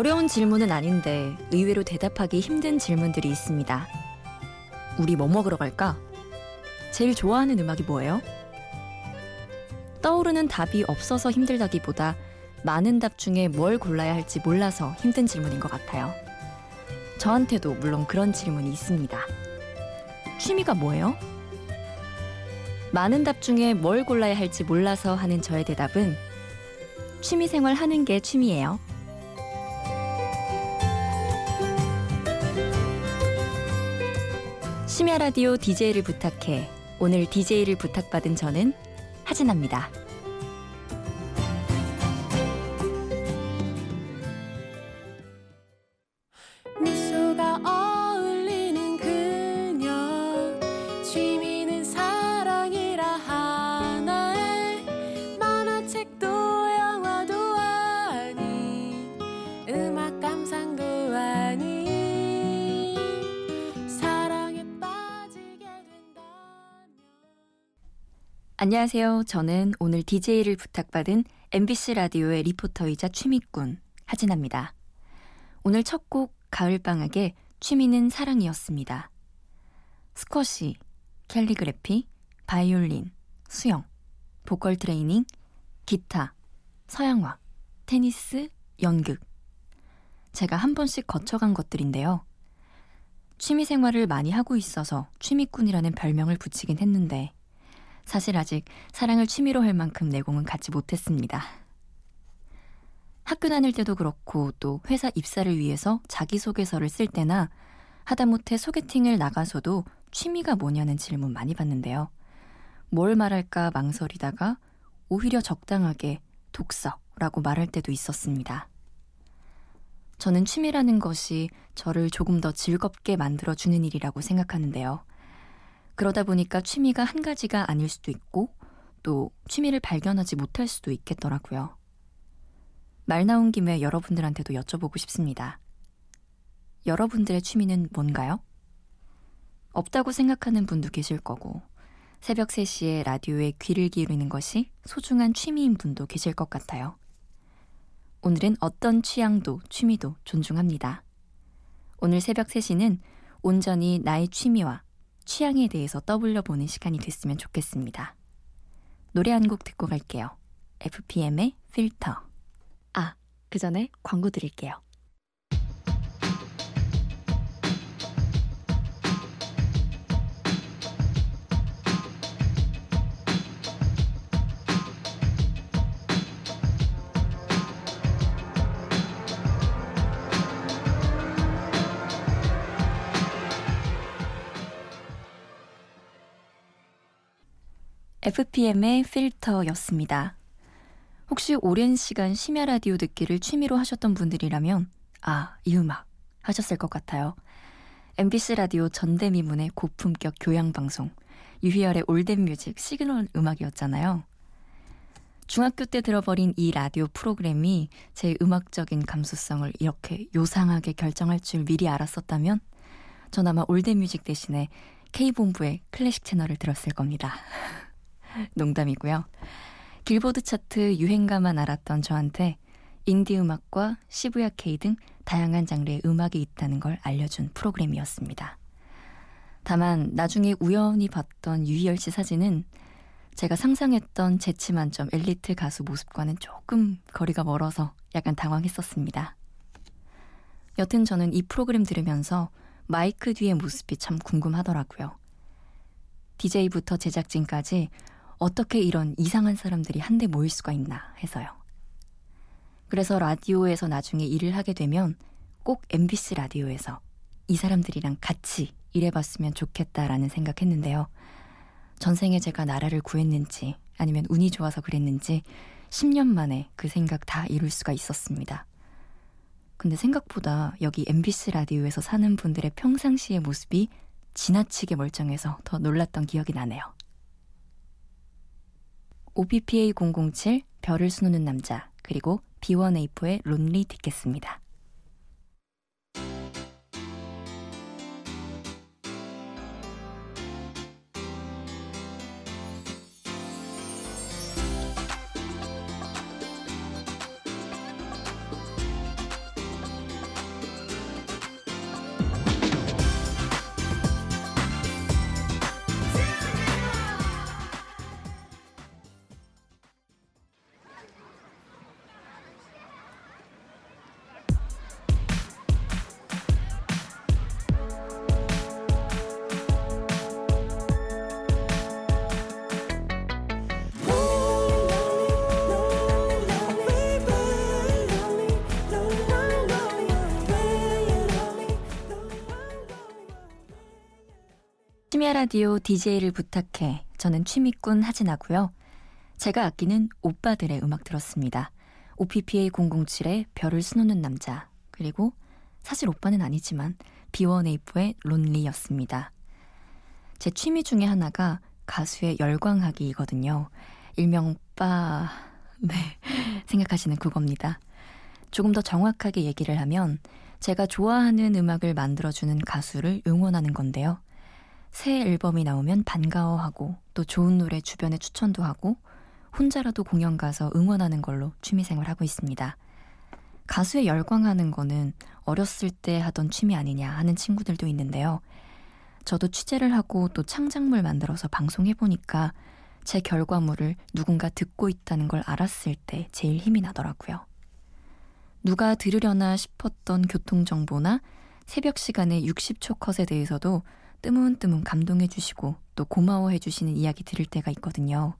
어려운 질문은 아닌데 의외로 대답하기 힘든 질문들이 있습니다. 우리 뭐 먹으러 갈까? 제일 좋아하는 음악이 뭐예요? 떠오르는 답이 없어서 힘들다기보다 많은 답 중에 뭘 골라야 할지 몰라서 힘든 질문인 것 같아요. 저한테도 물론 그런 질문이 있습니다. 취미가 뭐예요? 많은 답 중에 뭘 골라야 할지 몰라서 하는 저의 대답은 취미 생활 하는 게 취미예요. 심야 라디오 DJ를 부탁해. 오늘 DJ를 부탁받은 저는 하진아입니다. 안녕하세요. 저는 오늘 DJ를 부탁받은 MBC 라디오의 리포터이자 취미꾼 하진아입니다. 오늘 첫 곡 가을방학의 취미는 사랑이었습니다. 스쿼시, 캘리그래피, 바이올린, 수영, 보컬 트레이닝, 기타, 서양화, 테니스, 연극. 제가 한 번씩 거쳐간 것들인데요. 취미 생활을 많이 하고 있어서 취미꾼이라는 별명을 붙이긴 했는데 사실 아직 사랑을 취미로 할 만큼 내공은 갖지 못했습니다. 학교 다닐 때도 그렇고 또 회사 입사를 위해서 자기소개서를 쓸 때나 하다못해 소개팅을 나가서도 취미가 뭐냐는 질문 많이 받는데요. 뭘 말할까 망설이다가 오히려 적당하게 독서라고 말할 때도 있었습니다. 저는 취미라는 것이 저를 조금 더 즐겁게 만들어주는 일이라고 생각하는데요. 그러다 보니까 취미가 한 가지가 아닐 수도 있고 또 취미를 발견하지 못할 수도 있겠더라고요. 말 나온 김에 여러분들한테도 여쭤보고 싶습니다. 여러분들의 취미는 뭔가요? 없다고 생각하는 분도 계실 거고, 새벽 3시에 라디오에 귀를 기울이는 것이 소중한 취미인 분도 계실 것 같아요. 오늘은 어떤 취향도 취미도 존중합니다. 오늘 새벽 3시는 온전히 나의 취미와 취향에 대해서 떠올려 보는 시간이 됐으면 좋겠습니다. 노래 한 곡 듣고 갈게요. FPM의 필터. 아, 그 전에 광고 드릴게요. FPM의 필터였습니다. 혹시 오랜 시간 심야 라디오 듣기를 취미로 하셨던 분들이라면 아, 이 음악 하셨을 것 같아요. MBC 라디오 전대미문의 고품격 교양 방송 유희열의 All That Music 시그널 음악이었잖아요. 중학교 때 들어버린 이 라디오 프로그램이 제 음악적인 감수성을 이렇게 요상하게 결정할 줄 미리 알았었다면 전 아마 All That Music 대신에 K본부의 클래식 채널을 들었을 겁니다. 농담이고요. 빌보드 차트 유행가만 알았던 저한테 인디 음악과 시부야계 등 다양한 장르의 음악이 있다는 걸 알려준 프로그램이었습니다. 다만 나중에 우연히 봤던 유희열 씨 사진은 제가 상상했던 재치 만점 엘리트 가수 모습과는 조금 거리가 멀어서 약간 당황했었습니다. 여튼 저는 이 프로그램 들으면서 마이크 뒤의 모습이 참 궁금하더라고요. DJ부터 제작진까지 어떻게 이런 이상한 사람들이 한데 모일 수가 있나 해서요. 그래서 라디오에서 나중에 일을 하게 되면 꼭 MBC 라디오에서 이 사람들이랑 같이 일해봤으면 좋겠다라는 생각했는데요. 전생에 제가 나라를 구했는지 아니면 운이 좋아서 그랬는지 10년 만에 그 생각 다 이룰 수가 있었습니다. 근데 생각보다 여기 MBC 라디오에서 사는 분들의 평상시의 모습이 지나치게 멀쩡해서 더 놀랐던 기억이 나네요. OPPA 007 별을 수놓는 남자 그리고 B1A4의 론리 듣겠습니다. 심야 라디오 DJ를 부탁해. 저는 취미꾼 하진아고요. 제가 아끼는 오빠들의 음악 들었습니다. OPPA 007의 별을 수놓는 남자 그리고 사실 오빠는 아니지만 B1A4의 론리였습니다. 제 취미 중에 하나가 가수의 열광하기이거든요. 일명 빠... 네, 생각하시는 그겁니다. 조금 더 정확하게 얘기를 하면 제가 좋아하는 음악을 만들어주는 가수를 응원하는 건데요. 새 앨범이 나오면 반가워하고 또 좋은 노래 주변에 추천도 하고 혼자라도 공연 가서 응원하는 걸로 취미생활 하고 있습니다. 가수에 열광하는 거는 어렸을 때 하던 취미 아니냐 하는 친구들도 있는데요. 저도 취재를 하고 또 창작물 만들어서 방송해보니까 제 결과물을 누군가 듣고 있다는 걸 알았을 때 제일 힘이 나더라고요. 누가 들으려나 싶었던 교통정보나 새벽 시간에 60초 컷에 대해서도 뜨문뜨문 감동해 주시고 또 고마워해 주시는 이야기 들을 때가 있거든요.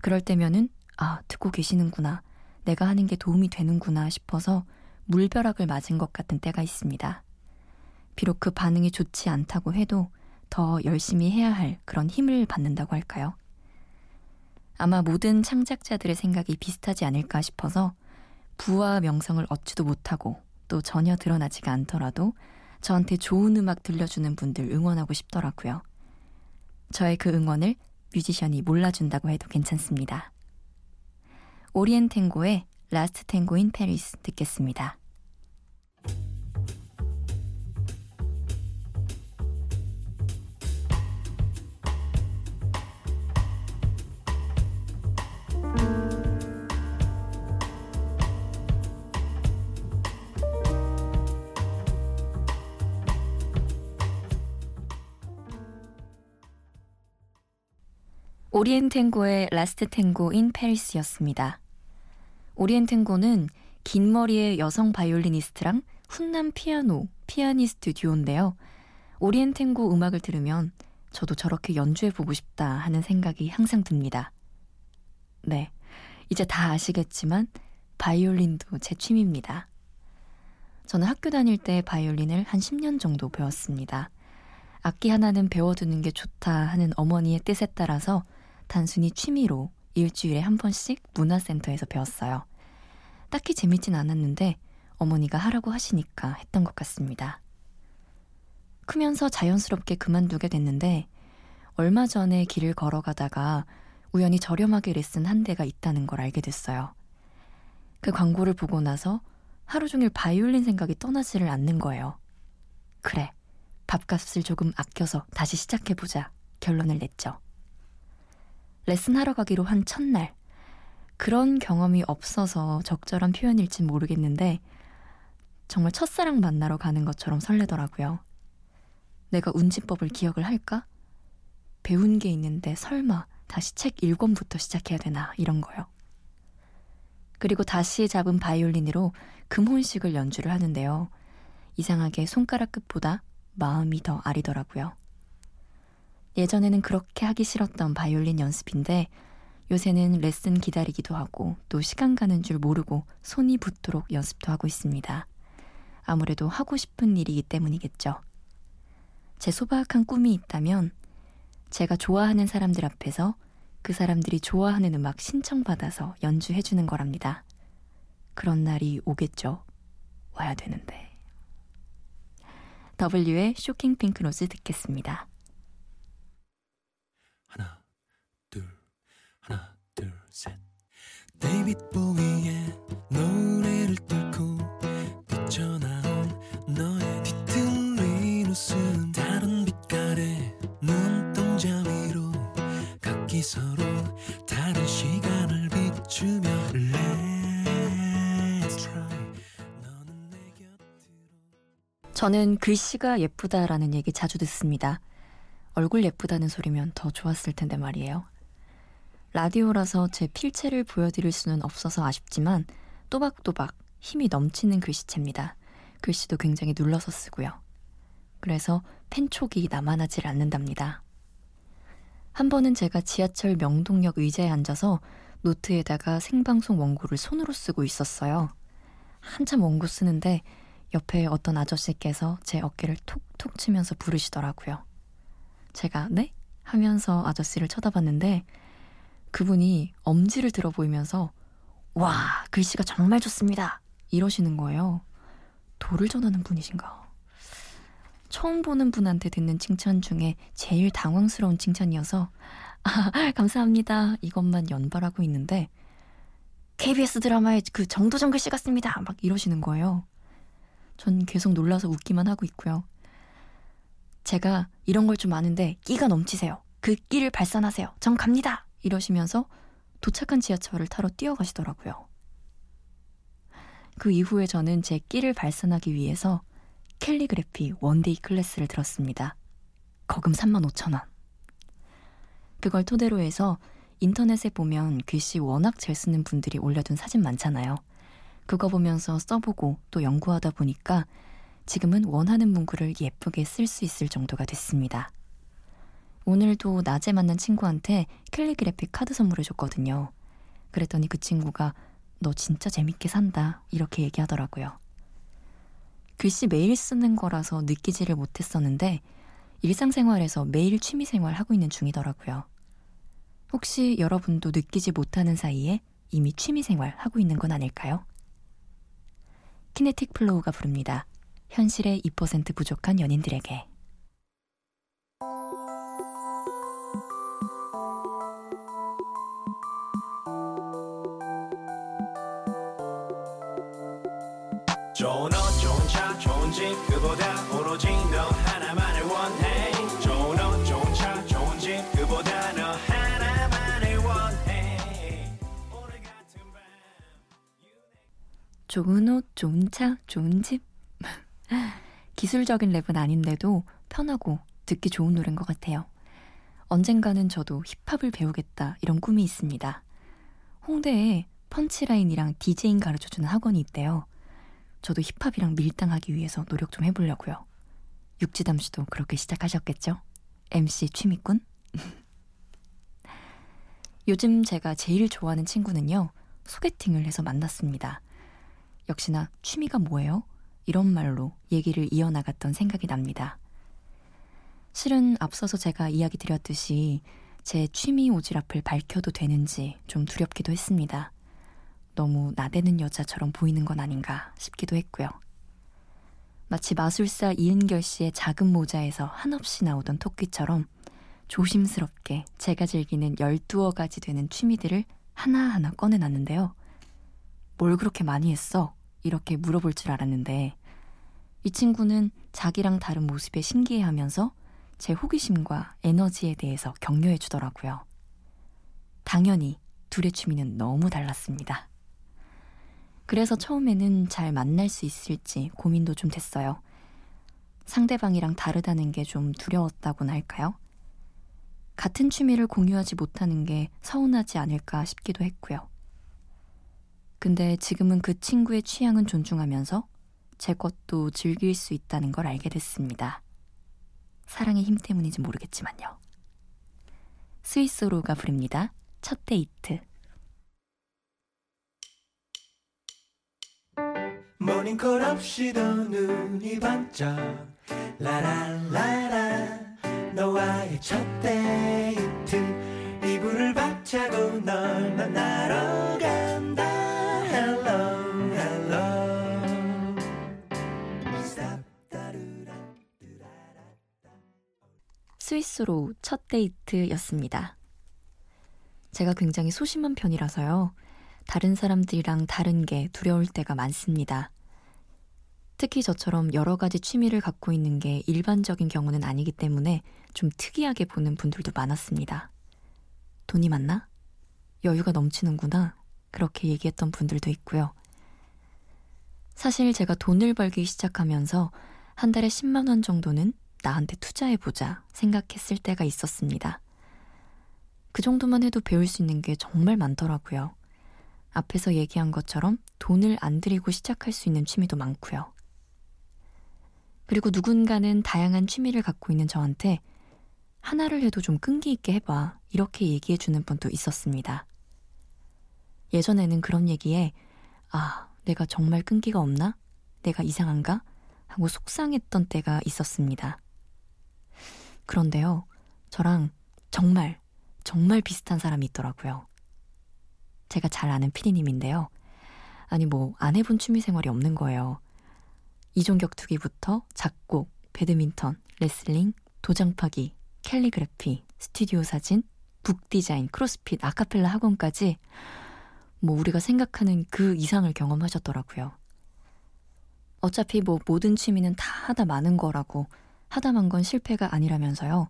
그럴 때면은, 아, 듣고 계시는구나. 내가 하는 게 도움이 되는구나 싶어서 물벼락을 맞은 것 같은 때가 있습니다. 비록 그 반응이 좋지 않다고 해도 더 열심히 해야 할 그런 힘을 받는다고 할까요? 아마 모든 창작자들의 생각이 비슷하지 않을까 싶어서 부와 명성을 얻지도 못하고 또 전혀 드러나지가 않더라도 저한테 좋은 음악 들려주는 분들 응원하고 싶더라고요. 저의 그 응원을 뮤지션이 몰라준다고 해도 괜찮습니다. 오리엔탱고의 Last Tango in Paris 듣겠습니다. 오리엔탱고의 Last Tango in Paris였습니다. 오리엔탱고는 긴 머리의 여성 바이올리니스트랑 훈남 피아노, 피아니스트 듀오인데요. 오리엔탱고 음악을 들으면 저도 저렇게 연주해보고 싶다 하는 생각이 항상 듭니다. 네. 이제 다 아시겠지만 바이올린도 제 취미입니다. 저는 학교 다닐 때 바이올린을 한 10년 정도 배웠습니다. 악기 하나는 배워두는 게 좋다 하는 어머니의 뜻에 따라서 단순히 취미로 일주일에 한 번씩 문화센터에서 배웠어요. 딱히 재밌진 않았는데 어머니가 하라고 하시니까 했던 것 같습니다. 크면서 자연스럽게 그만두게 됐는데 얼마 전에 길을 걸어가다가 우연히 저렴하게 레슨 한 대가 있다는 걸 알게 됐어요. 그 광고를 보고 나서 하루 종일 바이올린 생각이 떠나지를 않는 거예요. 그래, 밥값을 조금 아껴서 다시 시작해보자 결론을 냈죠. 레슨하러 가기로 한 첫날. 그런 경험이 없어서 적절한 표현일진 모르겠는데 정말 첫사랑 만나러 가는 것처럼 설레더라고요. 내가 운지법을 기억을 할까? 배운 게 있는데 설마 다시 책 1권부터 시작해야 되나 이런 거요. 그리고 다시 잡은 바이올린으로 금혼식을 연주를 하는데요. 이상하게 손가락 끝보다 마음이 더 아리더라고요. 예전에는 그렇게 하기 싫었던 바이올린 연습인데 요새는 레슨 기다리기도 하고 또 시간 가는 줄 모르고 손이 붙도록 연습도 하고 있습니다. 아무래도 하고 싶은 일이기 때문이겠죠. 제 소박한 꿈이 있다면 제가 좋아하는 사람들 앞에서 그 사람들이 좋아하는 음악 신청받아서 연주해주는 거랍니다. 그런 날이 오겠죠. 와야 되는데. W의 쇼킹 핑크로즈 듣겠습니다. 데이빗 보위의 노래를 뚫고 뛰쳐나온 너의 뒤틀린 웃음 다른 빛깔의 눈동자 위로 각기 서로 다른 시간을 비추며 저는 글씨가 예쁘다라는 얘기 자주 듣습니다. 얼굴 예쁘다는 소리면 더 좋았을 텐데 말이에요. 라디오라서 제 필체를 보여드릴 수는 없어서 아쉽지만 또박또박 힘이 넘치는 글씨체입니다. 글씨도 굉장히 눌러서 쓰고요. 그래서 펜촉이 남아나질 않는답니다. 한 번은 제가 지하철 명동역 의자에 앉아서 노트에다가 생방송 원고를 손으로 쓰고 있었어요. 한참 원고 쓰는데 옆에 어떤 아저씨께서 제 어깨를 톡톡 치면서 부르시더라고요. 제가 네? 하면서 아저씨를 쳐다봤는데 그분이 엄지를 들어 보이면서 와, 글씨가 정말 좋습니다. 이러시는 거예요. 도를 전하는 분이신가? 처음 보는 분한테 듣는 칭찬 중에 제일 당황스러운 칭찬이어서 아, 감사합니다. 이것만 연발하고 있는데 KBS 드라마의 그 정도전 글씨 같습니다. 막 이러시는 거예요. 전 계속 놀라서 웃기만 하고 있고요. 제가 이런 걸 좀 아는데 끼가 넘치세요. 그 끼를 발산하세요. 전 갑니다. 이러시면서 도착한 지하철을 타러 뛰어가시더라고요. 그 이후에 저는 제 끼를 발산하기 위해서 캘리그래피 one-day class를 들었습니다. 거금 35,000원. 그걸 토대로 해서 인터넷에 보면 글씨 워낙 잘 쓰는 분들이 올려둔 사진 많잖아요. 그거 보면서 써보고 또 연구하다 보니까 지금은 원하는 문구를 예쁘게 쓸 수 있을 정도가 됐습니다. 오늘도 낮에 만난 친구한테 캘리그래피 카드 선물을 줬거든요. 그랬더니 그 친구가 너 진짜 재밌게 산다 이렇게 얘기하더라고요. 글씨 매일 쓰는 거라서 느끼지를 못했었는데 일상생활에서 매일 취미생활 하고 있는 중이더라고요. 혹시 여러분도 느끼지 못하는 사이에 이미 취미생활 하고 있는 건 아닐까요? 키네틱 플로우가 부릅니다. 현실의 2% 부족한 연인들에게. 좋은 옷, 좋은 차, 좋은 집. 기술적인 랩은 아닌데도 편하고 듣기 좋은 노래인 것 같아요. 언젠가는 저도 힙합을 배우겠다 이런 꿈이 있습니다. 홍대에 펀치라인이랑 디제잉 가르쳐주는 학원이 있대요. 저도 힙합이랑 밀당하기 위해서 노력 좀 해보려고요. 육지담 씨도 그렇게 시작하셨겠죠? MC 취미꾼? 요즘 제가 제일 좋아하는 친구는요, 소개팅을 해서 만났습니다. 역시나 취미가 뭐예요? 이런 말로 얘기를 이어나갔던 생각이 납니다. 실은 앞서서 제가 이야기 드렸듯이 제 취미 오지랖을 밝혀도 되는지 좀 두렵기도 했습니다. 너무 나대는 여자처럼 보이는 건 아닌가 싶기도 했고요. 마치 마술사 이은결 씨의 작은 모자에서 한없이 나오던 토끼처럼 조심스럽게 제가 즐기는 12가지 되는 취미들을 하나하나 꺼내놨는데요. 뭘 그렇게 많이 했어? 이렇게 물어볼 줄 알았는데 이 친구는 자기랑 다른 모습에 신기해하면서 제 호기심과 에너지에 대해서 격려해 주더라고요. 당연히 둘의 취미는 너무 달랐습니다. 그래서 처음에는 잘 만날 수 있을지 고민도 좀 됐어요. 상대방이랑 다르다는 게 좀 두려웠다고나 할까요? 같은 취미를 공유하지 못하는 게 서운하지 않을까 싶기도 했고요. 근데 지금은 그 친구의 취향은 존중하면서 제 것도 즐길 수 있다는 걸 알게 됐습니다. 사랑의 힘 때문인지 모르겠지만요. 스위스로가 부릅니다. 첫 데이트. 모닝콜 없이도 눈이 반짝 라라라라 너와의 첫 데이트 이불을 박차고 널 만나러 간 스위스로 첫 데이트였습니다. 제가 굉장히 소심한 편이라서요. 다른 사람들이랑 다른 게 두려울 때가 많습니다. 특히 저처럼 여러 가지 취미를 갖고 있는 게 일반적인 경우는 아니기 때문에 좀 특이하게 보는 분들도 많았습니다. 돈이 많나? 여유가 넘치는구나. 그렇게 얘기했던 분들도 있고요. 사실 제가 돈을 벌기 시작하면서 한 달에 10만 원 정도는 나한테 투자해보자 생각했을 때가 있었습니다. 그 정도만 해도 배울 수 있는 게 정말 많더라고요. 앞에서 얘기한 것처럼 돈을 안 들이고 시작할 수 있는 취미도 많고요. 그리고 누군가는 다양한 취미를 갖고 있는 저한테 하나를 해도 좀 끈기 있게 해봐. 이렇게 얘기해 주는 분도 있었습니다. 예전에는 그런 얘기에 아, 내가 정말 끈기가 없나? 내가 이상한가? 하고 속상했던 때가 있었습니다. 그런데요, 저랑 정말, 정말 비슷한 사람이 있더라고요. 제가 잘 아는 피디님인데요. 아니, 뭐, 안 해본 취미 생활이 없는 거예요. 이종격투기부터 작곡, 배드민턴, 레슬링, 도장파기, 캘리그래피, 스튜디오 사진, 북 디자인, 크로스핏, 아카펠라 학원까지 뭐 우리가 생각하는 그 이상을 경험하셨더라고요. 어차피 뭐 모든 취미는 다 하다 마는 거라고 하다만 건 실패가 아니라면서요.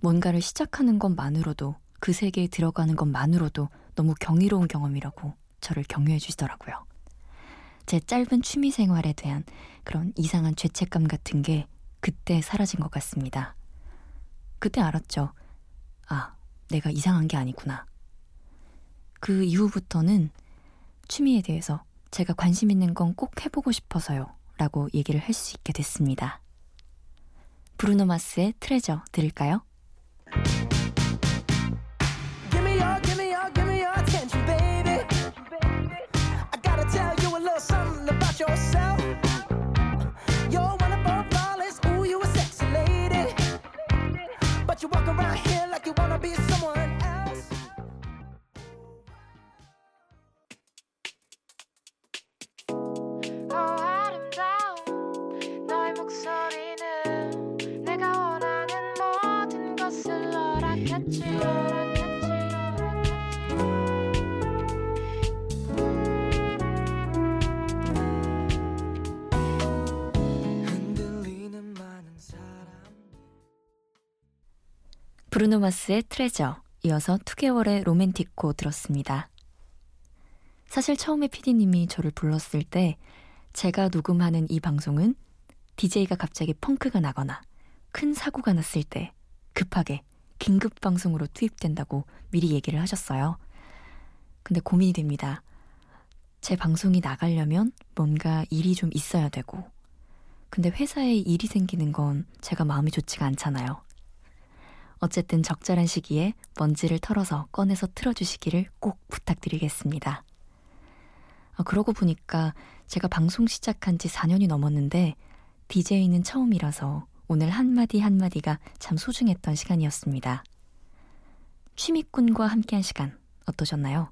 뭔가를 시작하는 것만으로도 그 세계에 들어가는 것만으로도 너무 경이로운 경험이라고 저를 격려해 주시더라고요. 제 짧은 취미 생활에 대한 그런 이상한 죄책감 같은 게 그때 사라진 것 같습니다. 그때 알았죠. 아, 내가 이상한 게 아니구나. 그 이후부터는 취미에 대해서 제가 관심 있는 건 꼭 해보고 싶어서요. 라고 얘기를 할 수 있게 됐습니다. 브루노 마스의 트레저 give 브루노 마스의 트레저, 이어서 2개월의 로맨티코 들었습니다. 사실 처음에 PD님이 저를 불렀을 때 제가 녹음하는 이 방송은 DJ가 갑자기 펑크가 나거나 큰 사고가 났을 때 급하게 긴급 방송으로 투입된다고 미리 얘기를 하셨어요. 근데 고민이 됩니다. 제 방송이 나가려면 뭔가 일이 좀 있어야 되고 근데 회사에 일이 생기는 건 제가 마음이 좋지가 않잖아요. 어쨌든 적절한 시기에 먼지를 털어서 꺼내서 틀어주시기를 꼭 부탁드리겠습니다. 아, 그러고 보니까 제가 방송 시작한 지 4년이 넘었는데 DJ는 처음이라서 오늘 한마디 한마디가 참 소중했던 시간이었습니다. 취미꾼과 함께한 시간 어떠셨나요?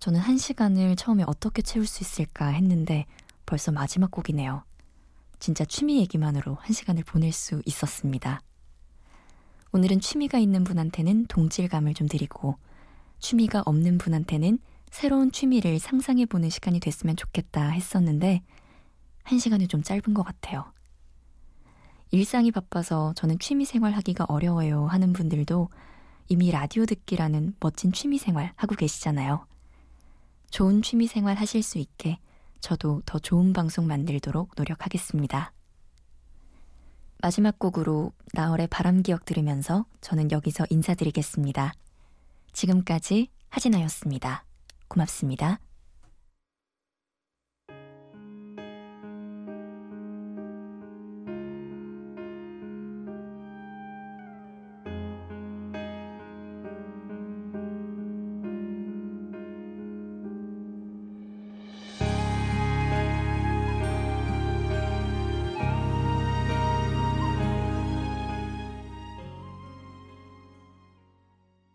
저는 한 시간을 처음에 어떻게 채울 수 있을까 했는데 벌써 마지막 곡이네요. 진짜 취미 얘기만으로 한 시간을 보낼 수 있었습니다. 오늘은 취미가 있는 분한테는 동질감을 좀 드리고 취미가 없는 분한테는 새로운 취미를 상상해보는 시간이 됐으면 좋겠다 했었는데 한 시간이 좀 짧은 것 같아요. 일상이 바빠서 저는 취미 생활 하기가 어려워요 하는 분들도 이미 라디오 듣기라는 멋진 취미 생활 하고 계시잖아요. 좋은 취미 생활 하실 수 있게 저도 더 좋은 방송 만들도록 노력하겠습니다. 마지막 곡으로 나얼의 바람 기억 들으면서 저는 여기서 인사드리겠습니다. 지금까지 하진아였습니다. 고맙습니다.